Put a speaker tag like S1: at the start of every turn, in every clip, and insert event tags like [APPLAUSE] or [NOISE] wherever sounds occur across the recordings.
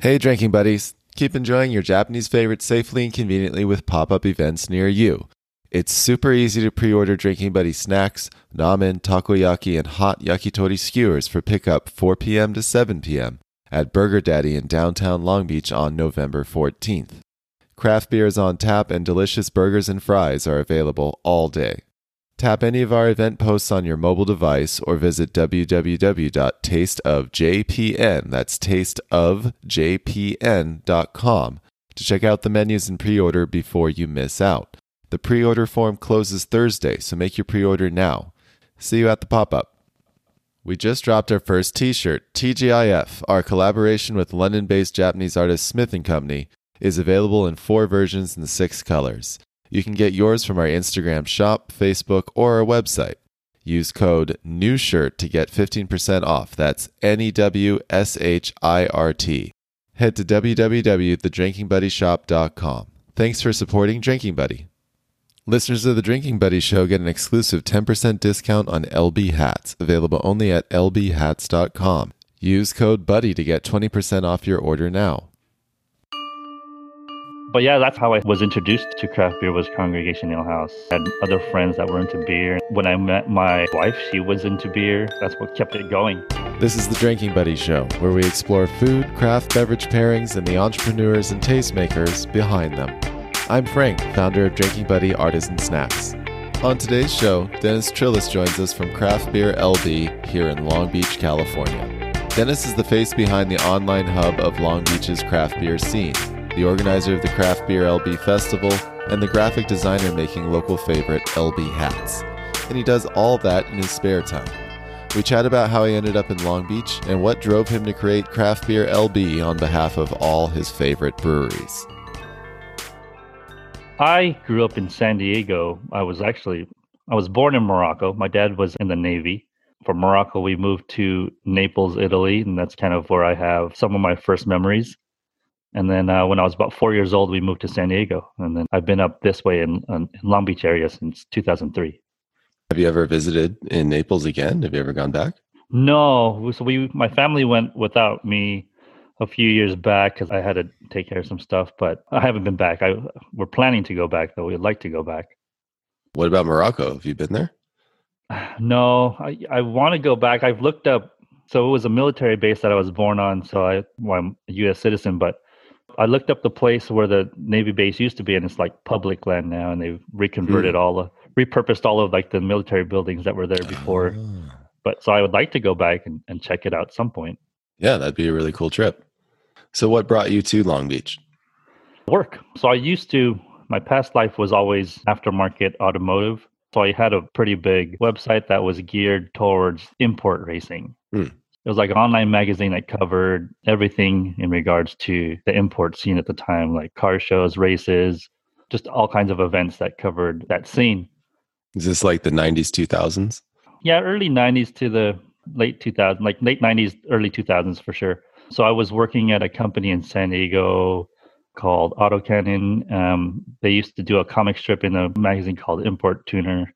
S1: Hey, drinking buddies. Keep enjoying your Japanese favorites safely and conveniently with pop up events near you. It's super easy to pre order Drinking Buddy snacks, ramen, takoyaki, and hot yakitori skewers for pickup 4 p.m. to 7 p.m. at Burger Daddy in downtown Long Beach on November 14th. Craft beers on tap and delicious burgers and fries are available all day. Tap any of our event posts on your mobile device or visit www.tasteofjpn, that's tasteofjpn.com to check out the menus and pre-order before you miss out. The pre-order form closes Thursday, so make your pre-order now. See you at the pop-up. We just dropped our first t-shirt, TGIF, our collaboration with London-based Japanese artist Smith & Company, is available in four versions and six colors. You can get yours from our Instagram shop, Facebook, or our website. Use code NEWSHIRT to get 15% off. That's N E W S H I R T. Head to www.thedrinkingbuddyshop.com. Thanks for supporting Drinking Buddy. Listeners of the Drinking Buddy Show get an exclusive 10% discount on LB hats, available only at lbhats.com. Use code BUDDY to get 20% off your order now.
S2: But yeah, that's how I was introduced to craft beer was Congregation Ale House. I had other friends that were into beer. When I met my wife, she was into beer. That's what kept it going.
S1: This is the Drinking Buddy Show, where we explore food, craft beverage pairings, and the entrepreneurs and tastemakers behind them. I'm Frank, founder of Drinking Buddy Artisan Snacks. On today's show, Dennis Trilles joins us from Craft Beer LB here in Long Beach, California. Dennis is the face behind the online hub of Long Beach's craft beer scene the organizer of the Craft Beer LB Festival, and the graphic designer making local favorite LB hats. And he does all that in his spare time. We chat about how he ended up in Long Beach and what drove him to create Craft Beer LB on behalf of all his favorite breweries.
S2: I grew up in San Diego. I was actually I was born in Morocco. My dad was in the Navy. From Morocco, we moved to Naples, Italy, and that's kind of where I have some of my first memories. And then uh, when I was about four years old, we moved to San Diego. And then I've been up this way in, in Long Beach area since 2003.
S1: Have you ever visited in Naples again? Have you ever gone back?
S2: No. So we, my family went without me a few years back because I had to take care of some stuff, but I haven't been back. I we're planning to go back though. We'd like to go back.
S1: What about Morocco? Have you been there? [SIGHS]
S2: No, I, I want to go back. I've looked up. So it was a military base that I was born on. So I, well, I'm a U.S. citizen, but I looked up the place where the Navy base used to be, and it's like public land now, and they've reconverted mm. all the, repurposed all of like the military buildings that were there before. Oh. But so I would like to go back and, and check it out at some point.
S1: Yeah, that'd be a really cool trip. So, what brought you to Long Beach?
S2: Work. So, I used to, my past life was always aftermarket automotive. So, I had a pretty big website that was geared towards import racing. Mm it was like an online magazine that covered everything in regards to the import scene at the time, like car shows, races, just all kinds of events that covered that scene.
S1: Is this like the 90s, 2000s?
S2: Yeah, early 90s to the late 2000s, like late 90s, early 2000s for sure. So I was working at a company in San Diego called Autocannon. Um, they used to do a comic strip in a magazine called Import Tuner.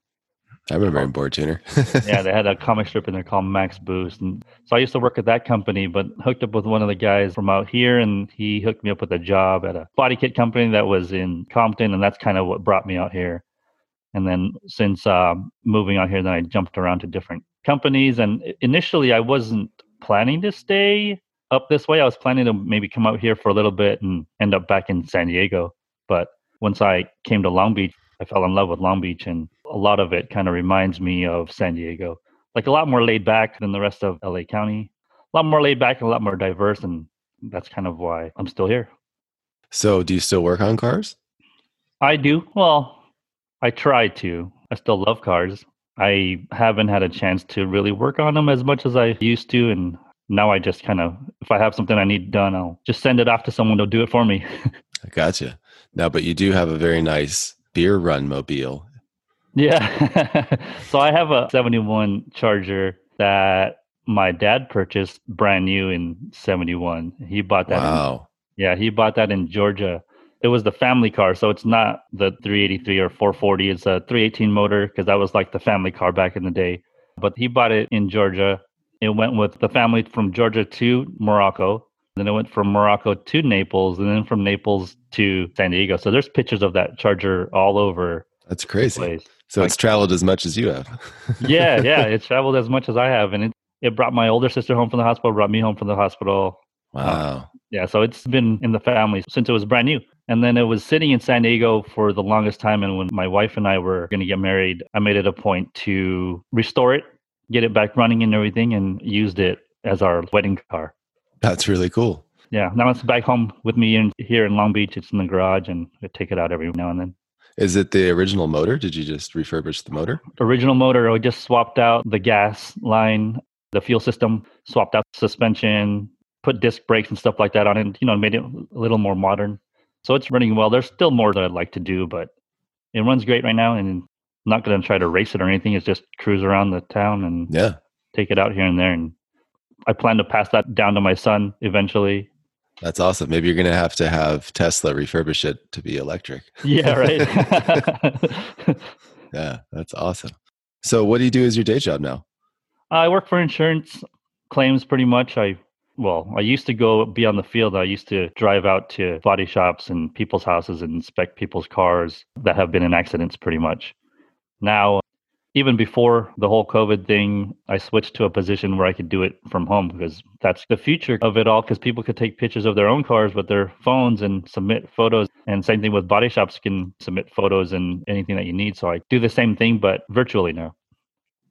S1: I remember Import Tuner.
S2: yeah, they had [LAUGHS] a comic strip in there called Max Boost. And so I used to work at that company, but hooked up with one of the guys from out here, and he hooked me up with a job at a body kit company that was in Compton, and that's kind of what brought me out here. And then since uh, moving out here, then I jumped around to different companies. And initially, I wasn't planning to stay up this way. I was planning to maybe come out here for a little bit and end up back in San Diego. But once I came to Long Beach, I fell in love with Long Beach, and a lot of it kind of reminds me of San Diego. Like a lot more laid back than the rest of LA County, a lot more laid back and a lot more diverse, and that's kind of why I'm still here.
S1: So, do you still work on cars?
S2: I do. Well, I try to. I still love cars. I haven't had a chance to really work on them as much as I used to, and now I just kind of, if I have something I need done, I'll just send it off to someone to do it for me. [LAUGHS]
S1: I gotcha. Now, but you do have a very nice beer run mobile.
S2: Yeah. [LAUGHS] so I have a 71 Charger that my dad purchased brand new in 71. He bought that.
S1: Wow.
S2: In, yeah, he bought that in Georgia. It was the family car, so it's not the 383 or 440. It's a 318 motor because that was like the family car back in the day. But he bought it in Georgia. It went with the family from Georgia to Morocco. Then it went from Morocco to Naples and then from Naples to San Diego. So there's pictures of that charger all over.
S3: That's crazy. So like, it's traveled as much as you have. [LAUGHS]
S2: yeah, yeah. It's traveled as much as I have. And it, it brought my older sister home from the hospital, brought me home from the hospital.
S3: Wow. Uh,
S2: yeah. So it's been in the family since it was brand new. And then it was sitting in San Diego for the longest time. And when my wife and I were going to get married, I made it a point to restore it, get it back running and everything, and used it as our wedding car.
S3: That's really cool.
S2: Yeah. Now it's back home with me in, here in Long Beach. It's in the garage and I take it out every now and then.
S3: Is it the original motor? Did you just refurbish the motor?
S2: Original motor. I just swapped out the gas line, the fuel system, swapped out suspension, put disc brakes and stuff like that on it, you know, made it a little more modern. So it's running well. There's still more that I'd like to do, but it runs great right now. And I'm not going to try to race it or anything. It's just cruise around the town and
S3: yeah,
S2: take it out here and there. And I plan to pass that down to my son eventually.
S3: That's awesome. Maybe you're going to have to have Tesla refurbish it to be electric. [LAUGHS]
S2: Yeah, right. [LAUGHS]
S3: yeah, that's awesome. So, what do you do as your day job now?
S2: I work for insurance claims pretty much. I well, I used to go be on the field. I used to drive out to body shops and people's houses and inspect people's cars that have been in accidents pretty much. Now, even before the whole COVID thing, I switched to a position where I could do it from home because that's the future of it all. Because people could take pictures of their own cars with their phones and submit photos. And same thing with body shops can submit photos and anything that you need. So I do the same thing, but virtually now.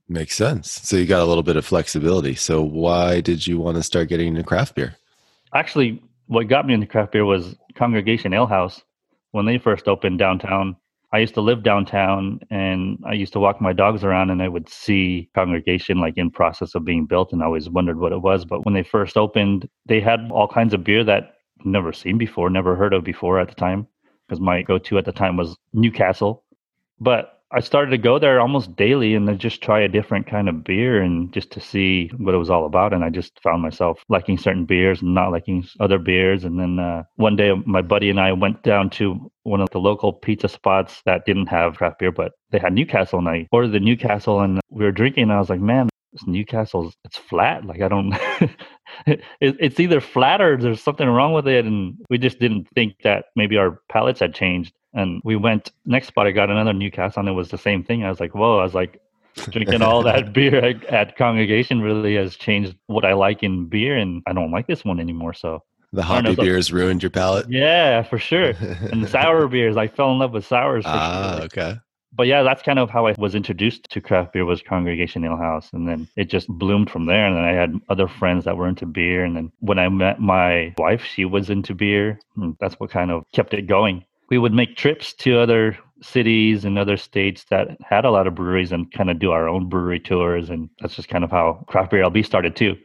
S3: Makes sense. So you got a little bit of flexibility. So why did you want to start getting into craft beer?
S2: Actually, what got me into craft beer was Congregation Ale House. When they first opened downtown, I used to live downtown and I used to walk my dogs around and I would see Congregation like in process of being built and I always wondered what it was. But when they first opened, they had all kinds of beer that I'd never seen before, never heard of before at the time. Because my go to at the time was Newcastle. But I started to go there almost daily and then just try a different kind of beer and just to see what it was all about. And I just found myself liking certain beers and not liking other beers. And then uh, one day, my buddy and I went down to one of the local pizza spots that didn't have craft beer, but they had Newcastle. And I ordered the Newcastle and we were drinking. And I was like, man, this Newcastle, it's flat. Like, I don't, [LAUGHS] it, it's either flat or there's something wrong with it. And we just didn't think that maybe our palates had changed. And we went next spot. I got another new cast and it was the same thing. I was like, "Whoa!" I was like, drinking all that [LAUGHS] beer at, at, congregation really has changed what I like in beer, and I don't like this one anymore. So
S3: the hoppy beers ruined your palate.
S2: Yeah, for sure. [LAUGHS] and the sour beers, I fell in love with sours.
S3: ah,
S2: sure.
S3: okay.
S2: But yeah, that's kind of how I was introduced to craft beer was Congregation Ale House, and then it just bloomed from there. And then I had other friends that were into beer, and then when I met my wife, she was into beer. that's what kind of kept it going we would make trips to other cities and other states that had a lot of breweries and kind of do our own brewery tours. And that's just kind of how Craft Beer LB started too.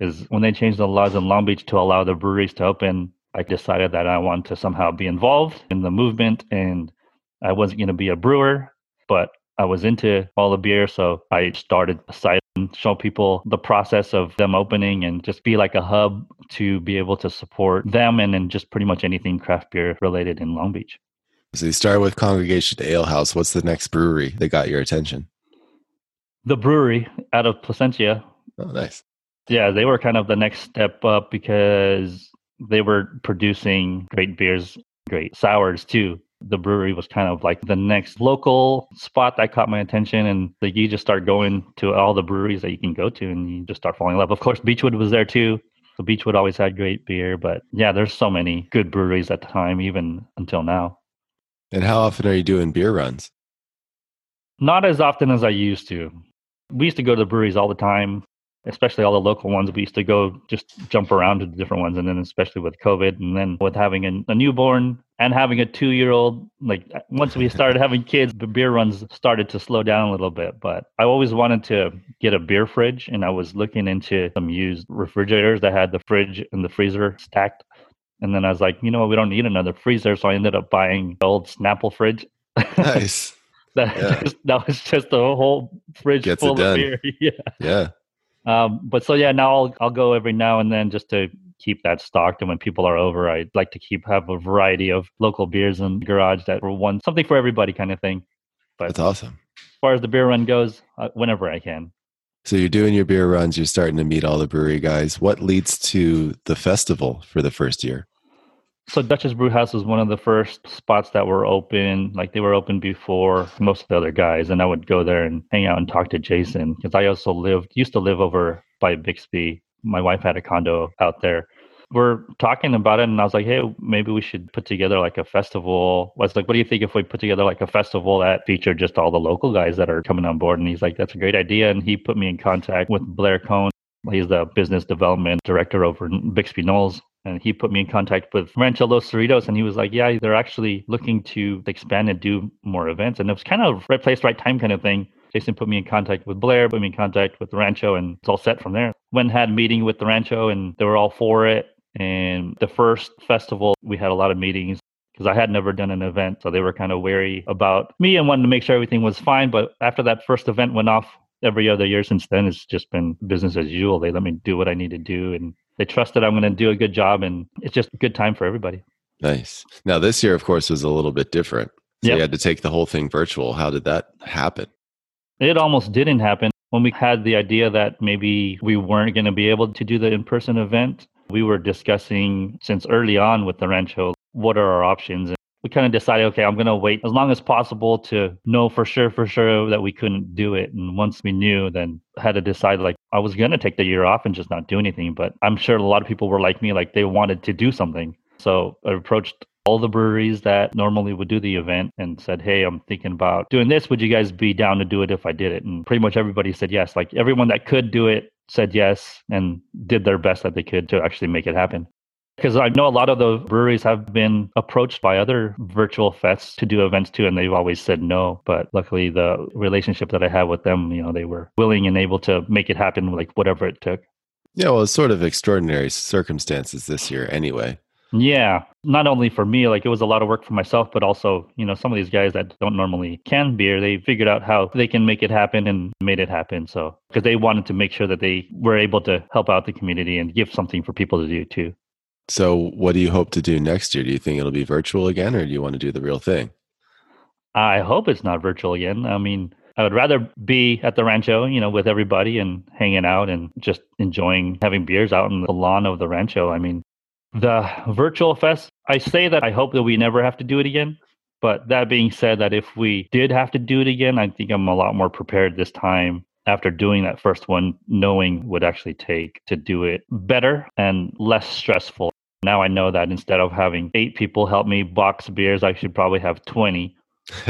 S2: Is when they changed the laws in Long Beach to allow the breweries to open, I decided that I wanted to somehow be involved in the movement. And I wasn't going to be a brewer, but I was into all the beer. So I started a site and show people the process of them opening and just be like a hub to be able to support them and then just pretty much anything craft beer related in Long Beach.
S3: So you started with Congregation Ale House. What's the next brewery that got your attention?
S2: The Bruery out of Placentia.
S3: Oh, nice.
S2: Yeah, they were kind of the next step up because they were producing great beers, great sours too the Bruery was kind of like the next local spot that caught my attention and like you just start going to all the breweries that you can go to and you just start falling in love of course Beachwood was there too so Beachwood always had great beer but yeah there's so many good breweries at the time even until now
S3: and how often are you doing beer runs
S2: not as often as i used to we used to go to the breweries all the time especially all the local ones. We used to go just jump around to the different ones. And then, especially with COVID, and then with having a, a newborn and having a two year old, like uh, once we started having [LAUGHS] kids, the beer runs started to slow down a little bit. But I always wanted to get a beer fridge, and I was looking into some used refrigerators that had the fridge and the freezer stacked. And then I was like, you know what, we don't need another freezer. So I ended up buying the old Snapple fridge.
S3: Nice. [LAUGHS]
S2: that, yeah. just, that was just a whole fridge Gets full of beer. [LAUGHS] yeah.
S3: Yeah.
S2: Um, but so yeah, now I'll I'll go every now and then just to keep that stocked. And when people are over, I like to keep have a variety of local beers in the garage that were one something for everybody kind of thing.
S3: But that's awesome.
S2: As far as the beer run goes, uh, whenever I can.
S3: So you're doing your beer runs, you're starting to meet all the brewery guys. What leads to the festival for the first year?
S2: So Dutch's Brew House was one of the first spots that were open. Like they were open before most of the other guys, and I would go there and hang out and talk to Jason because I also lived used to live over by Bixby. My wife had a condo out there. We're talking about it, and I was like, "Hey, maybe we should put together like a festival." I was like, "What do you think if we put together like a festival that featured just all the local guys that are coming on board?" And he's like, "That's a great idea." And he put me in contact with Blair Cohn. He's the business development director over Bixby Knolls. and he put me in contact with Rancho Los Cerritos, and he was like, "Yeah, they're actually looking to expand and do more events." And it was kind of right place, right time kind of thing. Jason put me in contact with Blair, put me in contact with Rancho, and it's all set from there. Went had a meeting with the Rancho, and they were all for it. And the first festival, we had a lot of meetings because I had never done an event, so they were kind of wary about me and wanted to make sure everything was fine. But after that first event went off, every other year since then, it's just been business as usual. They let me do what I need to do, and they trust that I'm going to do a good job, and it's just a good time for everybody.
S3: Nice. Now, this year, of course, was a little bit different. So yep. you had to take the whole thing virtual. How did that happen?
S2: It almost didn't happen. When we had the idea that maybe we weren't going to be able to do the in person event, we were discussing since early on with the Rancho what are our options And we kind of decided, okay, I'm going to wait as long as possible to know for sure, for sure that we couldn't do it. And once we knew, then had to decide like I was going to take the year off and just not do anything. But I'm sure a lot of people were like me, like they wanted to do something. So I approached all the breweries that normally would do the event and said, Hey, I'm thinking about doing this. Would you guys be down to do it if I did it? And pretty much everybody said yes. Like everyone that could do it said yes and did their best that they could to actually make it happen. Because I know a lot of the breweries have been approached by other virtual fests to do events too, and they've always said no. But luckily, the relationship that I had with them, you know, they were willing and able to make it happen, like whatever it took.
S3: Yeah, well, it's sort of extraordinary circumstances this year, anyway.
S2: Yeah, not only for me, like it was a lot of work for myself, but also, you know, some of these guys that don't normally can beer, they figured out how they can make it happen and made it happen. So, because they wanted to make sure that they were able to help out the community and give something for people to do too.
S3: So, what do you hope to do next year? Do you think it'll be virtual again, or do you want to do the real thing?
S2: I hope it's not virtual again. I mean, I would rather be at the rancho, you know, with everybody and hanging out and just enjoying having beers out on the lawn of the rancho. I mean, the virtual fest, I say that I hope that we never have to do it again. But that being said, that if we did have to do it again, I think I'm a lot more prepared this time after doing that first one, knowing would actually take to do it better and less stressful. Now I know that instead of having eight people help me box beers, I should probably have 20 [LAUGHS]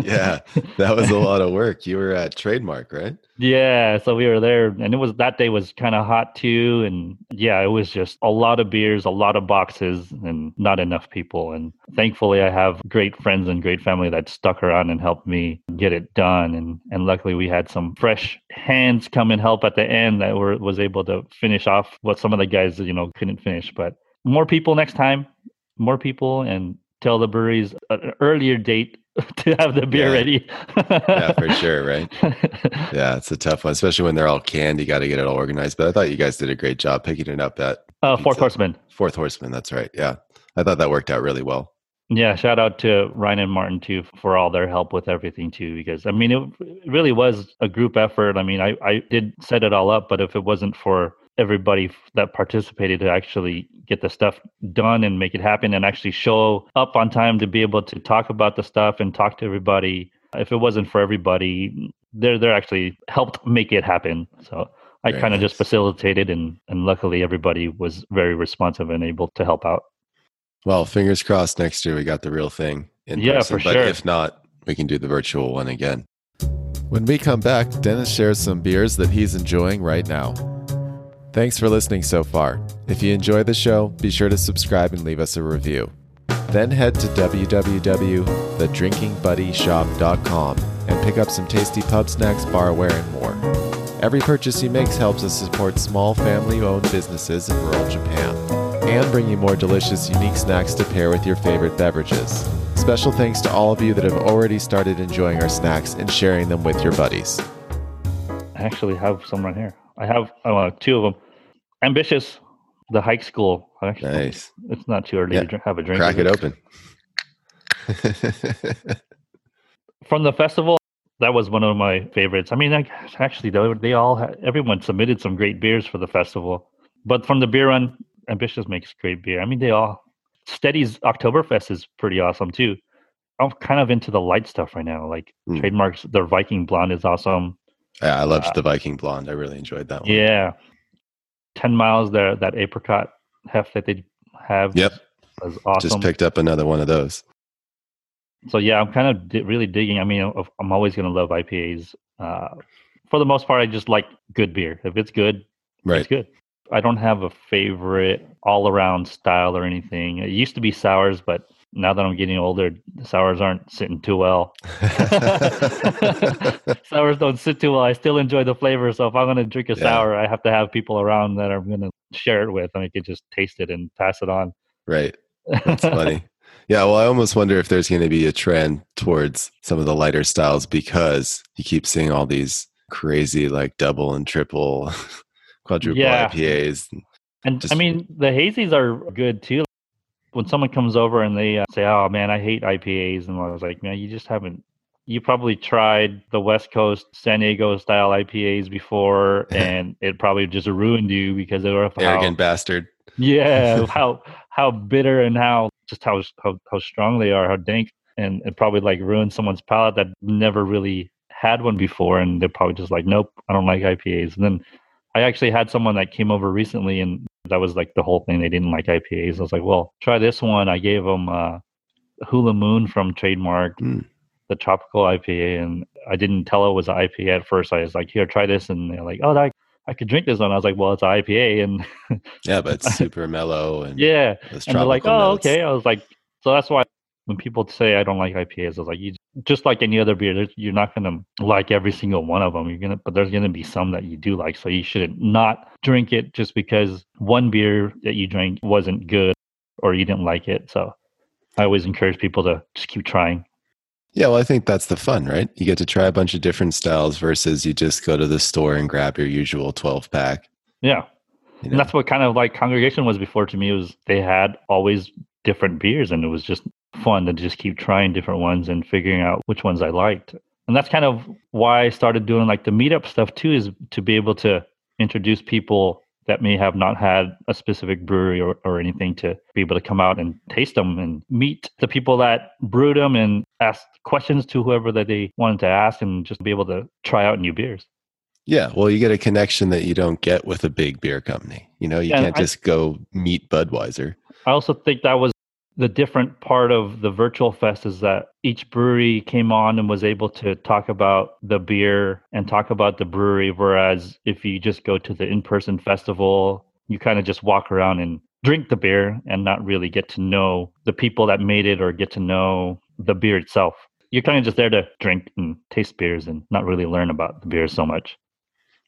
S3: yeah, that was a lot of work. You were at Trademark, right?
S2: Yeah, so we were there, and it was that day was kind of hot too, and yeah, it was just a lot of beers, a lot of boxes, and not enough people. And thankfully, I have great friends and great family that stuck around and helped me get it done. And and luckily, we had some fresh hands come and help at the end that were was able to finish off what some of the guys you know couldn't finish. But more people next time, more people, and tell the breweries an earlier date [LAUGHS] to have the beer
S3: yeah.
S2: ready.
S3: yeah, for [LAUGHS] sure, right? Yeah, it's a tough one, especially when they're all canned. You got to get it all organized. But I thought you guys did a great job picking it up at
S2: uh, Fourth Horseman.
S3: Fourth Horseman, that's right. Yeah, I thought that worked out really well.
S2: Yeah, shout out to Ryan and Martin too for all their help with everything too. Because I mean, it really was a group effort. I mean, I I did set it all up, but if it wasn't for everybody that participated to actually get the stuff done and make it happen and actually show up on time to be able to talk about the stuff and talk to everybody. If it wasn't for everybody, they're they're actually helped make it happen. So I kind of nice. just facilitated and and luckily everybody was very responsive and able to help out.
S3: Well, fingers crossed next year we got the real thing in
S2: yeah,
S3: person.
S2: For
S3: but
S2: sure.
S3: if not, we can do the virtual one again. When we come back, Dennis shares some beers that he's enjoying right now. Thanks for listening so far. If you enjoy the show, be sure to subscribe and leave us a review. Then head to www.thedrinkingbuddyshop.com and pick up some tasty pub snacks, barware, and more. Every purchase you make helps us support small family owned businesses in rural Japan and bring you more delicious, unique snacks to pair with your favorite beverages. Special thanks to all of you that have already started enjoying our snacks and sharing them with your buddies.
S2: I actually have some right here. I have uh, two of them. Ambitious, the hike school. Actually,
S3: nice.
S2: It's not too early yeah. to have a drink.
S3: Crack it open. [LAUGHS]
S2: From the festival, that was one of my favorites. I mean, like, actually, they, they all had, everyone submitted some great beers for the festival. But from the beer run, Ambitious makes great beer. I mean, they all Steady's Oktoberfest is pretty awesome too. I'm kind of into the light stuff right now. Like
S3: Mm.
S2: trademarks, their Viking Blonde is awesome.
S3: Yeah, I loved
S2: Uh,
S3: the Viking Blonde. I really enjoyed that one.
S2: Yeah, ten miles there. That apricot heft that they have.
S3: Yep.
S2: was awesome.
S3: Just picked up another one of those.
S2: so yeah, I'm kind of di- really digging. I mean, I'm always gonna love IPAs. Uh, for the most part, I just like good beer. If it's good,
S3: Right.
S2: it's good. I don't have a favorite all around style or anything. It used to be sours, but now that I'm getting older, the sours aren't sitting too well. [LAUGHS] [LAUGHS] sours don't sit too well. I still enjoy the flavor. So if I'm going to drink a
S3: Yeah.
S2: sour, I have to have people around that I'm going to share it with and I could just taste it and pass it on.
S3: right. That's [LAUGHS] funny. Yeah, well, I almost wonder if there's going to be a trend towards some of the lighter styles because you keep seeing all these crazy, like double and triple, quadruple
S2: Yeah.
S3: IPAs.
S2: And
S3: Just-
S2: I mean, the hazies are good too. When someone comes over and they uh, say, "Oh man, I hate IPAs," and I was like, "Man, you just haven't. You probably tried the West Coast San Diego style IPAs before, [LAUGHS] and it probably just ruined you because of how,
S3: Arrogant bastard.
S2: yeah, [LAUGHS] how how bitter and how just how how how strong they are, how dank, and it probably like ruined someone's palate that never really had one before, and they're probably just like, nope, I don't like IPAs. And then I actually had someone that came over recently, and that was like the whole thing. They didn't like IPAs. I was like, well, try this one. I gave them uh, Hula Moon from Trademark,
S3: Mm.
S2: the tropical IPA, and I didn't tell it was an IPA at first. I was like, here, try this, and they're like, oh, that. I could drink this one. I was like, well, it's an IPA, and
S3: Yeah, but it's [LAUGHS] super mellow and
S2: yeah, and they're like, "Oh,
S3: notes.
S2: okay." I was like, so that's why when people say I don't like IPAs, I was like, you just like any other beer, you're not gonna like every single one of them. You're gonna, but there's gonna be some that you do like. So you should not drink it just because one beer that you drank wasn't good or you didn't like it. So I always encourage people to just keep trying.
S3: Yeah, well, I think that's the fun, right? You get to try a bunch of different styles versus you just go to the store and grab your usual 12 pack.
S2: Yeah,
S3: You
S2: and that's what kind of like congregation was before to me. Was they had always different beers, and it was just fun to just keep trying different ones and figuring out which ones I liked. And that's kind of why I started doing like the meetup stuff too, is to be able to introduce people that may have not had a specific brewery or, or anything to be able to come out and taste them and meet the people that brewed them and ask questions to whoever that they wanted to ask and just be able to try out new beers.
S3: Yeah, well, you get a connection that you don't get with a big beer company. You know, you
S2: Yeah,
S3: can't
S2: I-
S3: just go meet Budweiser.
S2: I also think that was the different part of the virtual fest is that each brewery came on and was able to talk about the beer and talk about the brewery. Whereas if you just go to the in person festival, you kind of just walk around and drink the beer and not really get to know the people that made it or get to know the beer itself. You're kind of just there to drink and taste beers and not really learn about the beer so much.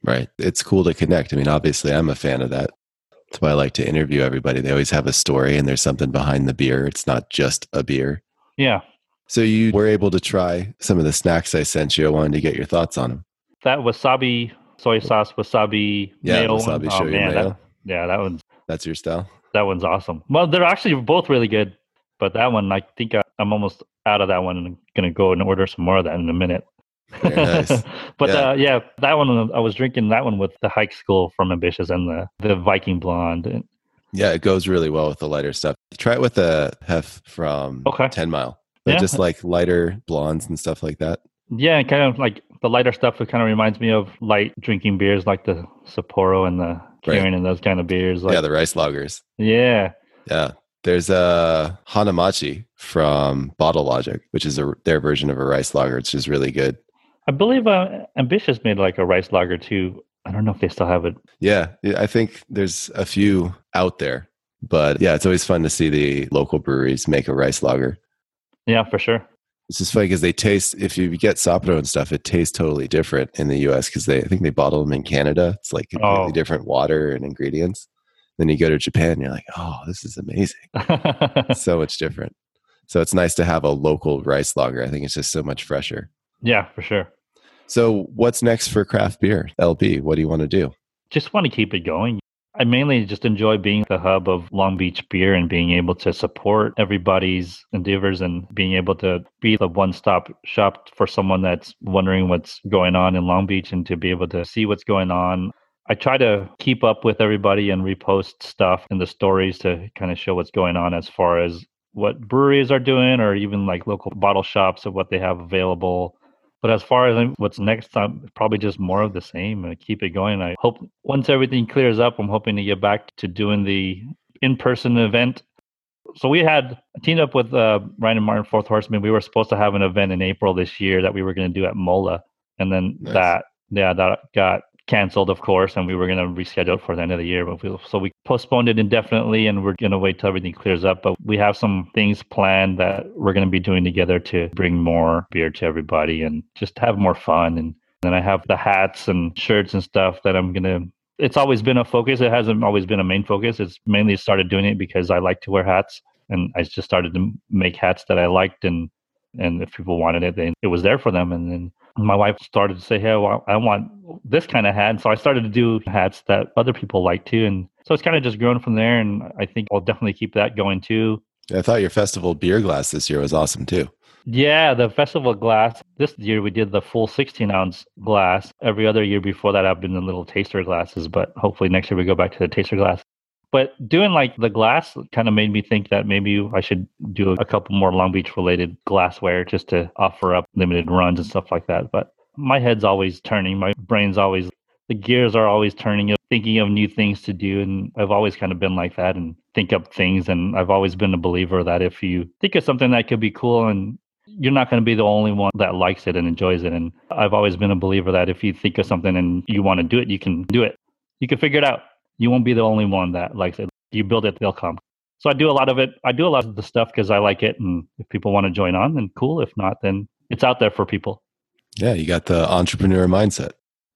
S3: Right. It's cool to connect. I mean, obviously, I'm a fan of that. That's why I like to interview everybody. They always have a story and there's something behind the beer. It's not just a beer.
S2: Yeah.
S3: So you were able to try some of the snacks I sent you. I wanted to get your thoughts on them.
S2: That wasabi, soy sauce, wasabi,
S3: Yeah,
S2: mayo
S3: wasabi
S2: one. Oh, man,
S3: mayo.
S2: That, yeah, that one's
S3: That's your style?
S2: That one's awesome. Well, they're actually both really good, but that one, I think I, I'm almost out of that one and I'm gonna go and order some more of that in a minute.
S3: Nice. [LAUGHS]
S2: but
S3: Yeah.
S2: Uh, yeah, that one I was drinking that one with the Hike School from Ambitious and the the Viking Blonde. And-
S3: Yeah, it goes really well with the lighter stuff. Try it with the hef from
S2: Okay.
S3: 10 Mile. They're
S2: Yeah.
S3: just like lighter blondes and stuff like that.
S2: Yeah, kind of like the lighter stuff. It kind of reminds me of light drinking beers like the Sapporo and the
S3: Right.
S2: And those kind of beers. Like,
S3: yeah, the rice lagers.
S2: yeah,
S3: Yeah. There's a Hanamachi from Bottle Logic, which is a, their version of a rice lager. It's just really good.
S2: I believe uh, Ambitious made like a rice lager too. I don't know if they still have it.
S3: Yeah, I think there's a few out there, but yeah, it's always fun to see the local breweries make a rice lager.
S2: Yeah, for sure.
S3: It's just funny because they taste. If you get Sapporo and stuff, it tastes totally different in the U.S. because they, I think they bottle them in Canada. It's like completely
S2: Oh.
S3: different water and ingredients. Then you go to Japan, you're like, oh, this is amazing. [LAUGHS] so much different. So it's nice to have a local rice lager. I think it's just so much fresher.
S2: yeah, for sure.
S3: So what's next for craft beer? LB, what do you want to do?
S2: just want to keep it going. I mainly just enjoy being the hub of Long Beach beer and being able to support everybody's endeavors and being able to be the one stop shop for someone that's wondering what's going on in Long Beach and to be able to see what's going on. I try to keep up with everybody and repost stuff in the stories to kind of show what's going on as far as what breweries are doing or even like local bottle shops of what they have available but as far as what's next, I'm probably just more of the same and keep it going. I hope once everything clears up, I'm hoping to get back to doing the in person event. So we had teamed up with uh, Ryan and Martin Fourth Horseman. We were supposed to have an event in April this year that we were going to do at Mola, and then nice. that yeah that got canceled, of course, and we were going to reschedule for the end of the year. But we, so we postponed it indefinitely, and we're going to wait till everything clears up. But we have some things planned that we're going to be doing together to bring more beer to everybody and just have more fun. And then I have the hats and shirts and stuff that I'm going to. It's always been a focus. It hasn't always been a main focus. It's mainly started doing it because I like to wear hats, and I just started to make hats that I liked and and if people wanted it, then it was there for them. And then my wife started to say, "Hey, well, I want this kind of hat." So I started to do hats that other people like too, and so it's kind of just grown from there. And I think I'll definitely keep that going too.
S3: I thought your festival beer glass this year was awesome too.
S2: Yeah, the festival glass. This year we did the full 16 ounce glass. Every other year before that, I've been the little taster glasses, but hopefully next year we go back to the taster glass. But doing like the glass kind of made me think that maybe I should do a couple more Long Beach related glassware just to offer up limited runs and stuff like that. But my head's always turning. My brain's always, the gears are always turning, uh, thinking of new things to do. And I've always kind of been like that and think up things. And I've always been a believer that if you think of something that could be cool and you're not going to be the only one that likes it and enjoys it. And I've always been a believer that if you think of something and you want to do it, you can do it. You can figure it out you won't be the only one that likes it. You build it, they'll come. So I do a lot of it. I do a lot of the stuff because I like it. And if people want to join on, then cool. If not, then it's out there for people.
S3: Yeah, you got the entrepreneur mindset.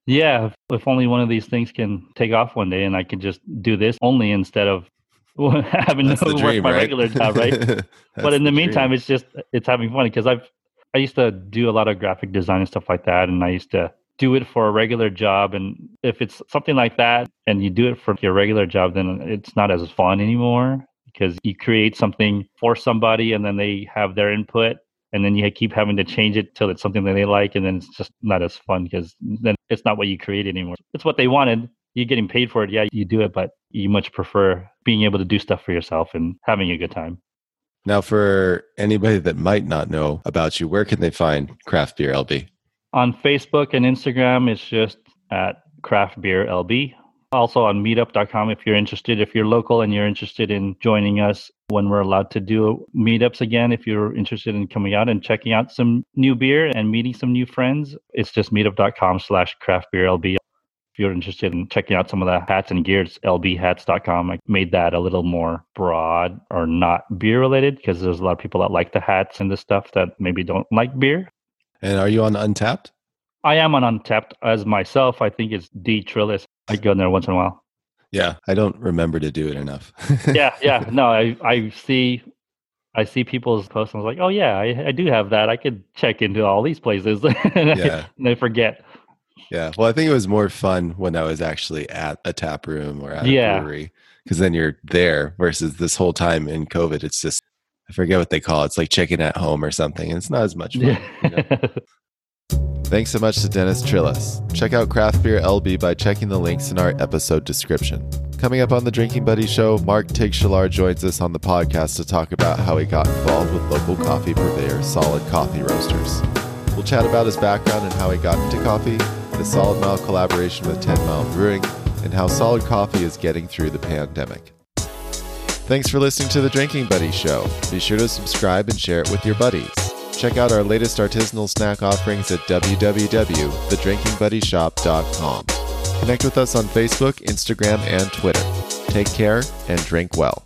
S2: Yeah, if only one of these things can take off one day and I can just do this only instead of [LAUGHS] having That's to [LAUGHS] work my right? regular job, right? [LAUGHS] but in the, the meantime, it's just it's having fun because I've I used to do a lot of graphic design and stuff like that, and I used to do it for a regular job and if it's something like that and you do it for your regular job then it's not as fun anymore because you create something for somebody and then they have their input and then you keep having to change it till it's something that they like and then it's just not as fun because then it's not what you create anymore. It's what they wanted. You're getting paid for it. Yeah you do it but you much prefer being able to do stuff for yourself and having a good time.
S3: Now for anybody that might not know about you where can they find craft beer lb
S2: on Facebook and Instagram, it's just at Craft Beer LB. Also on meetup.com if you're interested. If you're local and you're interested in joining us when we're allowed to do meetups again, if you're interested in coming out and checking out some new beer and meeting some new friends, it's just meetup.com slash craft beer LB. If you're interested in checking out some of the hats and gears, lbhats.com. I made that a little more broad or not beer related because there's a lot of people that like the hats and the stuff that maybe don't like beer.
S3: And are you on Untappd?
S2: I am on Untappd as myself. I think it's D Trilles. I go in there once in a while.
S3: Yeah, I don't remember to do it enough. [LAUGHS]
S2: yeah, yeah. No, I, I see I see people's posts and I was like, oh yeah, I, I do have that. I could check into all these places. [LAUGHS] and, yeah. I, and I forget.
S3: Yeah. Well, I think it was more fun when I was actually at a tap room or at a yeah. brewery because then you're there versus this whole time in COVID. It's just I forget what they call it. It's like chicken at home or something. It's not as much fun. Yeah. You know? [LAUGHS] Thanks so much to Dennis Trilles. Check out Craft Beer LB by checking the links in our episode description. Coming up on the Drinking Buddy show, Mark Tigchelaar joins us on the podcast to talk about how he got involved with local coffee purveyor Solid Coffee Roasters. We'll chat about his background and how he got into coffee, the Solid Mile collaboration with 10 Mile Brewing, and how Solid Coffee is getting through the pandemic. Thanks for listening to the Drinking Buddy Show. Be sure to subscribe and share it with your buddies. Check out our latest artisanal snack offerings at www.thedrinkingbuddyshop.com. Connect with us on Facebook, Instagram, and Twitter. Take care and drink well.